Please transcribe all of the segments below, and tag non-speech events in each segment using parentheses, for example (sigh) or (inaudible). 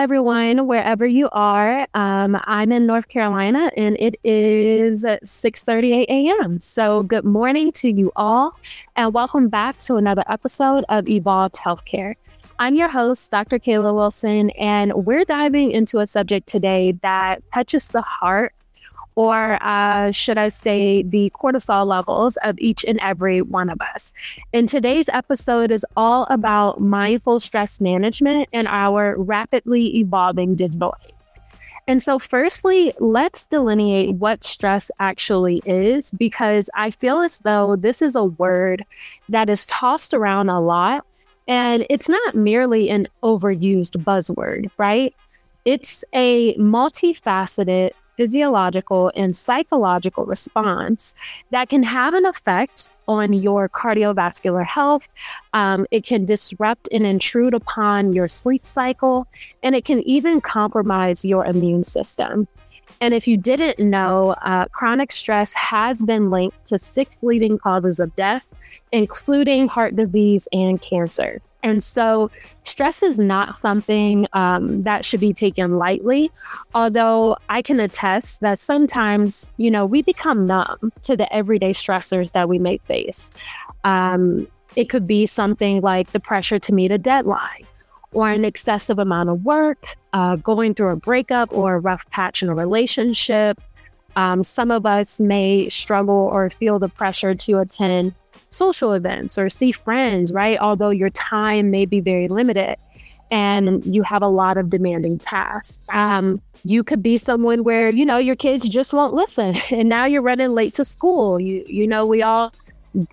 Everyone, wherever you are. Um, I'm in North Carolina, and it is 6:38 a.m. So, good morning to you all, and welcome back to another episode of Evolved Healthcare. I'm your host, Dr. Kala Wilson, and we're diving into a subject today that touches the heart or uh, should I say, the cortisol levels of each and every one of us. And today's episode is all about mindful stress management in our rapidly evolving digital age. And so, firstly, let's delineate what stress actually is, because I feel as though this is a word that is tossed around a lot. And it's not merely an overused buzzword, right? It's a multifaceted physiological and psychological response that can have an effect on your cardiovascular health. Um, it can disrupt and intrude upon your sleep cycle, and it can even compromise your immune system. And if you didn't know, uh, chronic stress has been linked to six leading causes of death, including heart disease and cancer. And so, stress is not something um, that should be taken lightly. Although I can attest that sometimes, you know, we become numb to the everyday stressors that we may face. Um, it could be something like the pressure to meet a deadline or an excessive amount of work, uh, going through a breakup or a rough patch in a relationship. Um, some of us may struggle or feel the pressure to attend social events or see friends, right? Although your time may be very limited and you have a lot of demanding tasks. Um, you could be someone where, you know, your kids just won't listen (laughs) and now you're running late to school. You, you know, we all,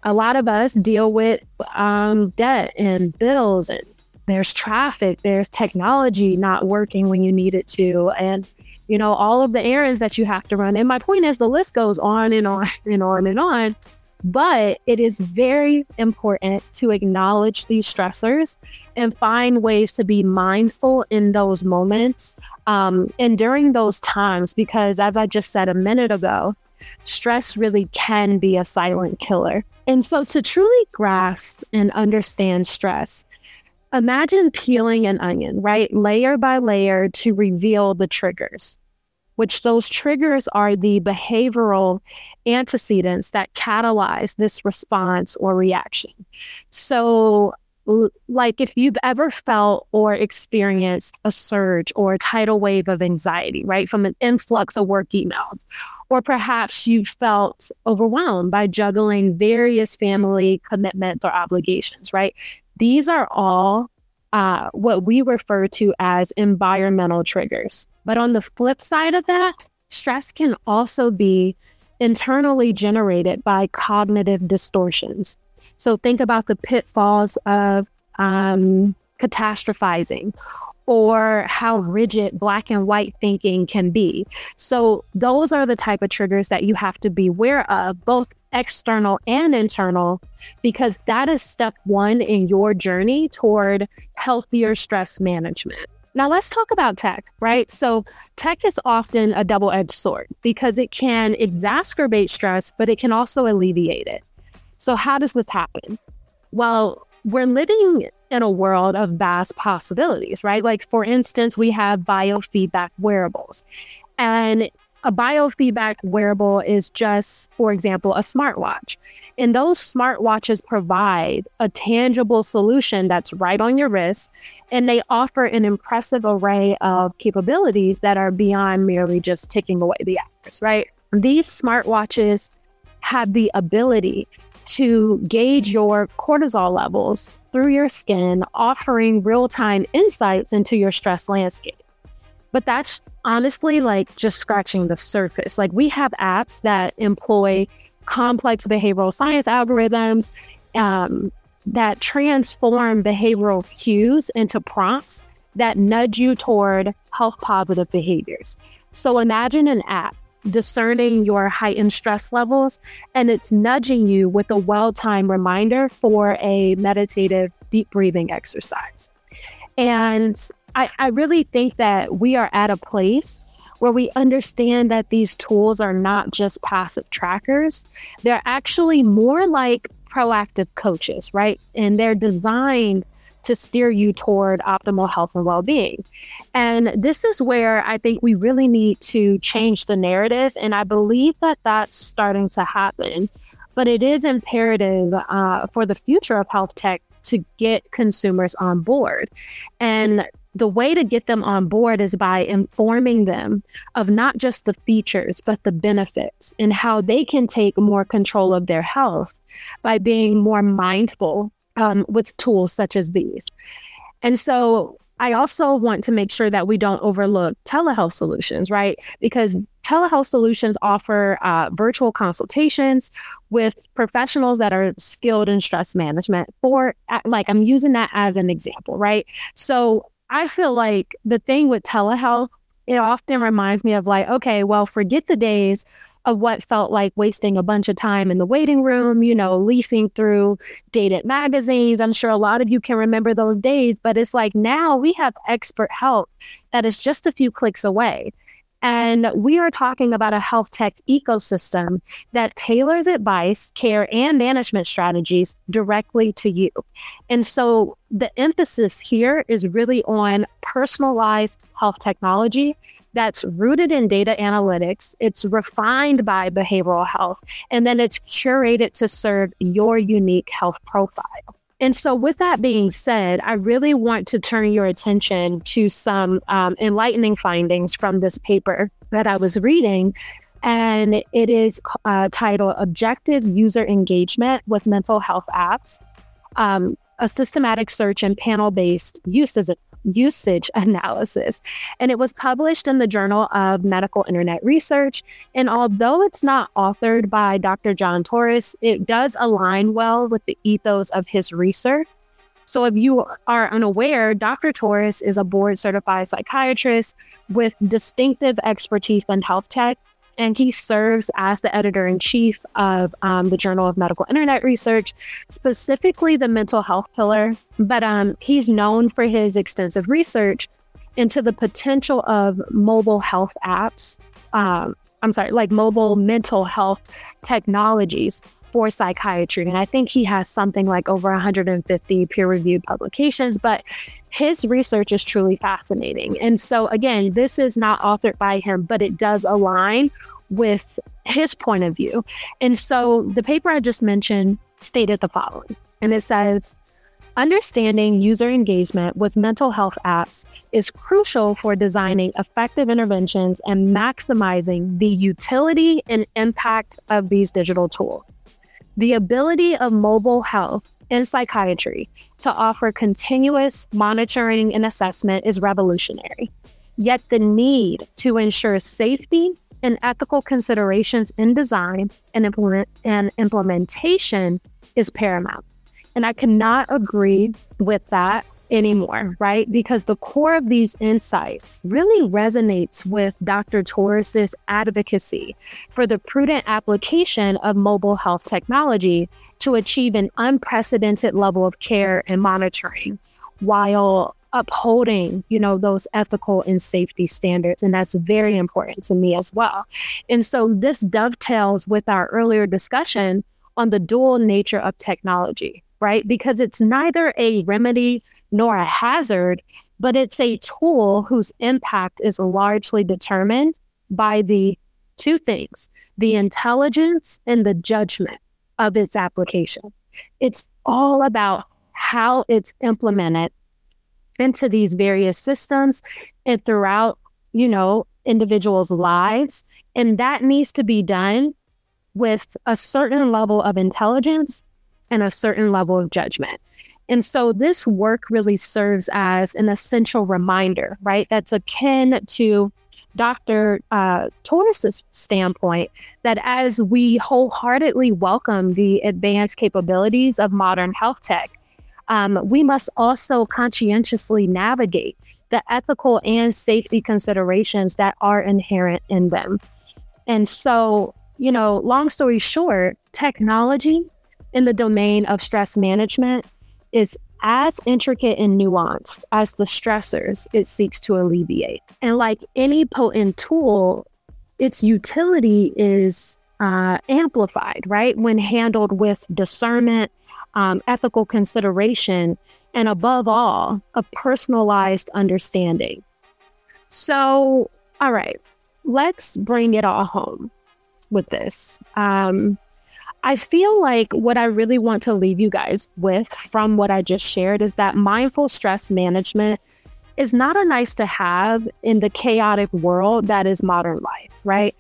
a lot of us deal with um, debt and bills and there's traffic, there's technology not working when you need it to. And, you know, all of the errands that you have to run. And my point is the list goes on and on (laughs) and on and on. But it is very important to acknowledge these stressors and find ways to be mindful in those moments um, and during those times, because as I just said a minute ago, stress really can be a silent killer. And so, to truly grasp and understand stress, imagine peeling an onion, right? Layer by layer to reveal the triggers which those triggers are the behavioral antecedents that catalyze this response or reaction. So, like if you've ever felt or experienced a surge or a tidal wave of anxiety, right, from an influx of work emails, or perhaps you felt overwhelmed by juggling various family commitments or obligations, right? These are all uh, what we refer to as environmental triggers. But on the flip side of that, stress can also be internally generated by cognitive distortions. So think about the pitfalls of um, catastrophizing or how rigid black and white thinking can be. So those are the type of triggers that you have to be aware of, both external and internal, because that is step one in your journey toward healthier stress management. Now, let's talk about tech, right? So, tech is often a double edged sword because it can exacerbate stress, but it can also alleviate it. So, how does this happen? Well, we're living in a world of vast possibilities, right? Like, for instance, we have biofeedback wearables. And a biofeedback wearable is just, for example, a smartwatch. And those smartwatches provide a tangible solution that's right on your wrist. And they offer an impressive array of capabilities that are beyond merely just ticking away the hours, right? These smartwatches have the ability to gauge your cortisol levels through your skin, offering real time insights into your stress landscape. But that's honestly like just scratching the surface. Like we have apps that employ complex behavioral science algorithms um, that transform behavioral cues into prompts that nudge you toward health positive behaviors. So imagine an app discerning your heightened stress levels and it's nudging you with a well timed reminder for a meditative deep breathing exercise. And I, I really think that we are at a place where we understand that these tools are not just passive trackers, they're actually more like proactive coaches, right? And they're designed to steer you toward optimal health and well being. And this is where I think we really need to change the narrative. And I believe that that's starting to happen. But it is imperative uh, for the future of health tech to get consumers on board. And the way to get them on board is by informing them of not just the features, but the benefits and how they can take more control of their health by being more mindful um, with tools such as these. And so I also want to make sure that we don't overlook telehealth solutions, right? Because telehealth solutions offer uh, virtual consultations with professionals that are skilled in stress management. For like, I'm using that as an example, right? So I feel like the thing with telehealth, it often reminds me of like, okay, well, forget the days of what felt like wasting a bunch of time in the waiting room, you know, leafing through dated magazines. I'm sure a lot of you can remember those days, but it's like now we have expert help that is just a few clicks away. And we are talking about a health tech ecosystem that tailors advice, care, and management strategies directly to you. And so the emphasis here is really on personalized health technology that's rooted in data analytics, it's refined by behavioral health, and then it's curated to serve your unique health profile. And so, with that being said, I really want to turn your attention to some um, enlightening findings from this paper that I was reading. And it is uh, titled Objective User Engagement with Mental Health Apps. Um, a systematic search and panel based uses usage analysis. And it was published in the Journal of Medical Internet Research. And although it's not authored by Dr. John Torous, it does align well with the ethos of his research. So, if you are unaware, Dr. Torous is a board certified psychiatrist with distinctive expertise in health tech and he serves as the editor in chief of um, the Journal of Medical Internet Research, specifically the mental health pillar. But um, he's known for his extensive research into the potential of mobile health apps. Um, I'm sorry, like mobile mental health technologies for psychiatry. And I think he has something like over 150 peer reviewed publications, but his research is truly fascinating. And so, again, this is not authored by him, but it does align with his point of view. And so, the paper I just mentioned stated the following, and it says, Understanding user engagement with mental health apps is crucial for designing effective interventions and maximizing the utility and impact of these digital tools. The ability of mobile health in psychiatry to offer continuous monitoring and assessment is revolutionary. Yet the need to ensure safety and ethical considerations in design and, implement- and implementation is paramount. And I cannot agree with that anymore, right? Because the core of these insights really resonates with Dr. Torous's advocacy for the prudent application of mobile health technology to achieve an unprecedented level of care and monitoring while upholding, you know, those ethical and safety standards. And that's very important to me as well. And so this dovetails with our earlier discussion on the dual nature of technology, right? Because it's neither a remedy nor a hazard, but it's a tool whose impact is largely determined by the two things the intelligence and the judgment of its application. It's all about how it's implemented into these various systems and throughout, you know, individuals' lives. And that needs to be done with a certain level of intelligence and a certain level of judgment. And so this work really serves as an essential reminder, right? That's akin to Dr. Uh, Torous's standpoint that as we wholeheartedly welcome the advanced capabilities of modern health tech, um, we must also conscientiously navigate the ethical and safety considerations that are inherent in them. And so, you know, long story short, technology in the domain of stress management is as intricate and nuanced as the stressors it seeks to alleviate. And like any potent tool, its utility is uh, amplified, right? When handled with discernment, um, ethical consideration, and above all, a personalized understanding. So, all right, let's bring it all home with this. Um, I feel like what I really want to leave you guys with from what I just shared is that mindful stress management is not a nice to have in the chaotic world that is modern life, right?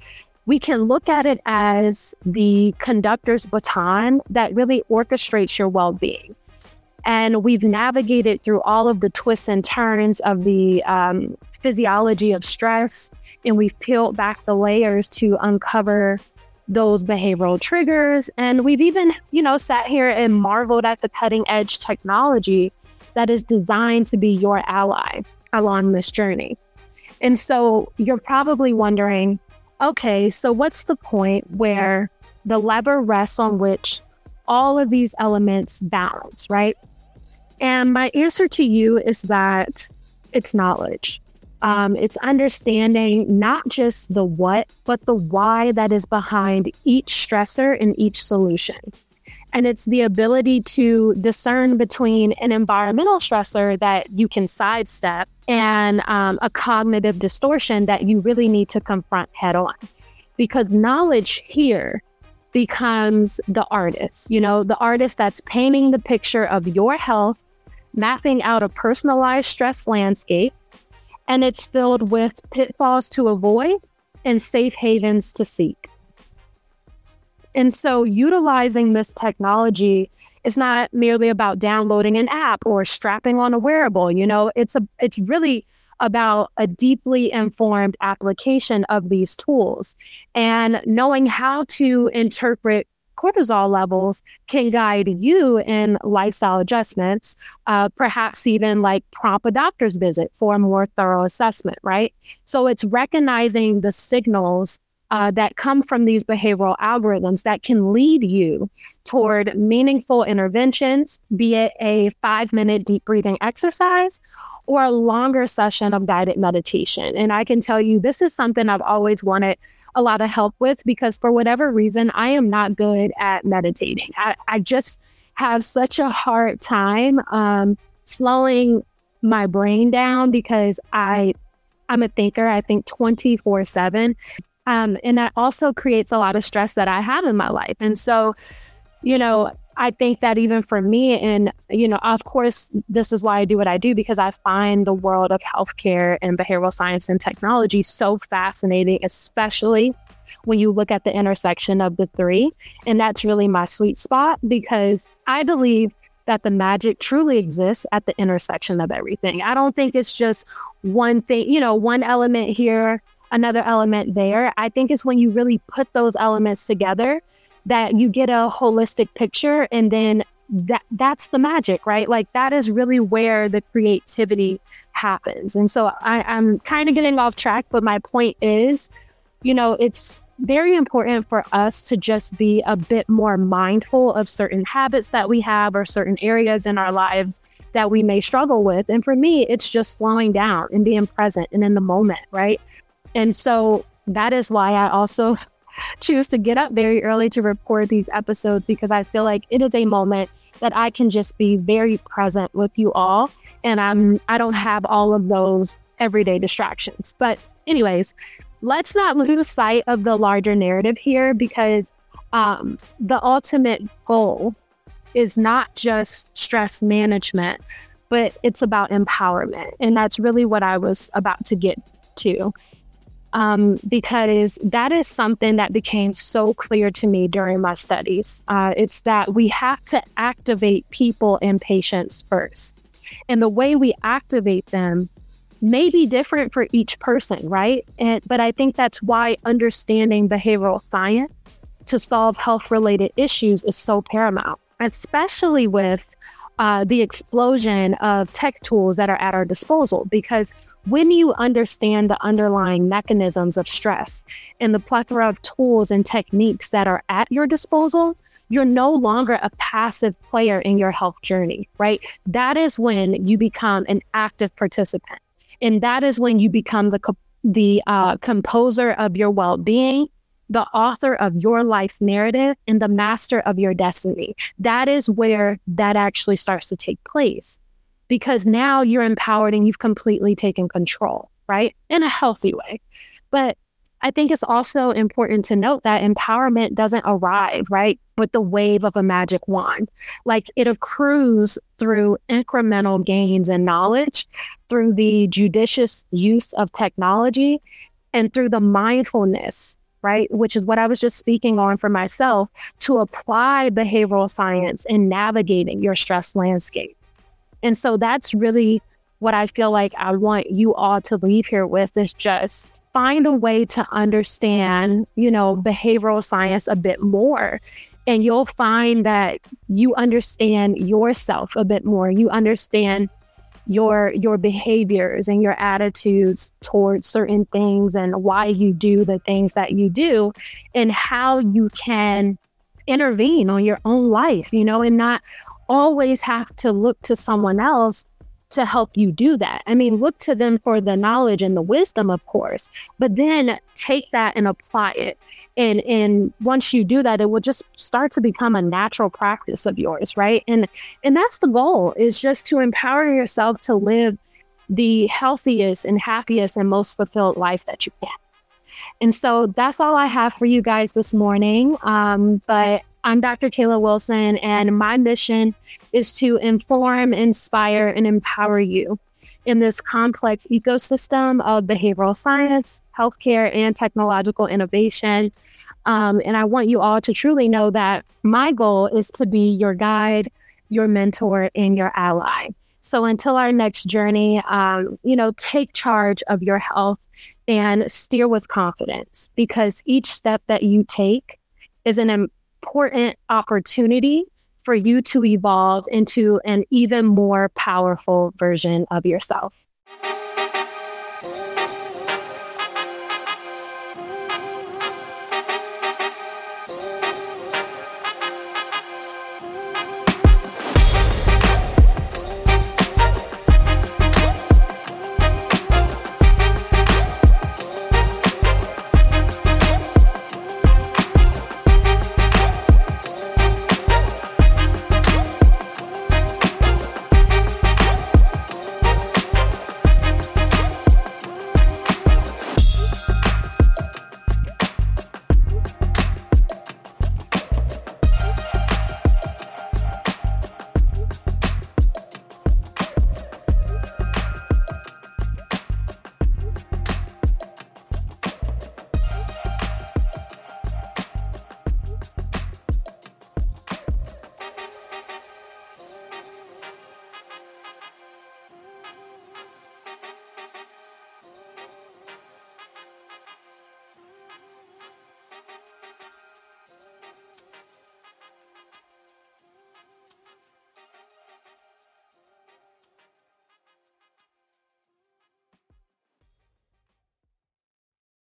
We can look at it as the conductor's baton that really orchestrates your well being. And we've navigated through all of the twists and turns of the um, physiology of stress, and we've peeled back the layers to uncover those behavioral triggers. And we've even, you know, sat here and marveled at the cutting edge technology that is designed to be your ally along this journey. And so you're probably wondering okay, so what's the point where the lever rests on which all of these elements balance, right? And my answer to you is that it's knowledge. Um, it's understanding not just the what, but the why that is behind each stressor and each solution. And it's the ability to discern between an environmental stressor that you can sidestep and um, a cognitive distortion that you really need to confront head on. Because knowledge here becomes the artist, you know, the artist that's painting the picture of your health, mapping out a personalized stress landscape, and it's filled with pitfalls to avoid and safe havens to seek. And so utilizing this technology is not merely about downloading an app or strapping on a wearable, you know, it's a it's really about a deeply informed application of these tools and knowing how to interpret cortisol levels can guide you in lifestyle adjustments, uh, perhaps even like prompt a doctor's visit for a more thorough assessment, right? So it's recognizing the signals uh, that come from these behavioral algorithms that can lead you toward meaningful interventions, be it a five minute deep breathing exercise or a longer session of guided meditation. And I can tell you, this is something I've always wanted a lot of help with because for whatever reason, I am not good at meditating. I, I just have such a hard time um, slowing my brain down because I I'm a thinker. I think 24 7. Um, and that also creates a lot of stress that I have in my life. And so, you know, I think that even for me, and, you know, of course, this is why I do what I do because I find the world of healthcare and behavioral science and technology so fascinating, especially when you look at the intersection of the three. And that's really my sweet spot because I believe that the magic truly exists at the intersection of everything. I don't think it's just one thing, you know, one element here another element there. I think it's when you really put those elements together that you get a holistic picture and then that that's the magic, right? Like that is really where the creativity happens. And so I, I'm kind of getting off track, but my point is, you know, it's very important for us to just be a bit more mindful of certain habits that we have or certain areas in our lives that we may struggle with. And for me, it's just slowing down and being present and in the moment, right? And so that is why I also choose to get up very early to record these episodes because I feel like it is a moment that I can just be very present with you all and I'm I don't have all of those everyday distractions. But anyways, let's not lose sight of the larger narrative here because um, the ultimate goal is not just stress management, but it's about empowerment. And that's really what I was about to get to um, because that is something that became so clear to me during my studies. Uh, it's that we have to activate people and patients first. And the way we activate them may be different for each person, right? And, but I think that's why understanding behavioral science to solve health related issues is so paramount, especially with uh, the explosion of tech tools that are at our disposal. Because when you understand the underlying mechanisms of stress and the plethora of tools and techniques that are at your disposal, you're no longer a passive player in your health journey, right? That is when you become an active participant. And that is when you become the, the uh, composer of your well being, the author of your life narrative, and the master of your destiny. That is where that actually starts to take place. because now you're empowered and you've completely taken control, right? In a healthy way. But I think it's also important to note that empowerment doesn't arrive, right, with the wave of a magic wand. Like it accrues through incremental gains in knowledge, through the judicious use of technology, and through the mindfulness, right, which is what I was just speaking on for myself, to apply behavioral science in navigating your stress landscape. And so that's really what I feel like I want you all to leave here with is just find a way to understand, you know, behavioral science a bit more. And you'll find that you understand yourself a bit more. You understand your your behaviors and your attitudes towards certain things and why you do the things that you do and how you can intervene on your own life, you know, and not always have to look to someone else to help you do that. I mean, look to them for the knowledge and the wisdom, of course, but then take that and apply it. And and once you do that, it will just start to become a natural practice of yours, right? And and that's the goal is just to empower yourself to live the healthiest and happiest and most fulfilled life that you can. And so that's all I have for you guys this morning. Um, but I'm Dr. Kala Wilson, and my mission is to inform, inspire, and empower you in this complex ecosystem of behavioral science, healthcare, and technological innovation. Um, and I want you all to truly know that my goal is to be your guide, your mentor, and your ally. So until our next journey, um, you know, take charge of your health and steer with confidence because each step that you take is an important opportunity for you to evolve into an even more powerful version of yourself.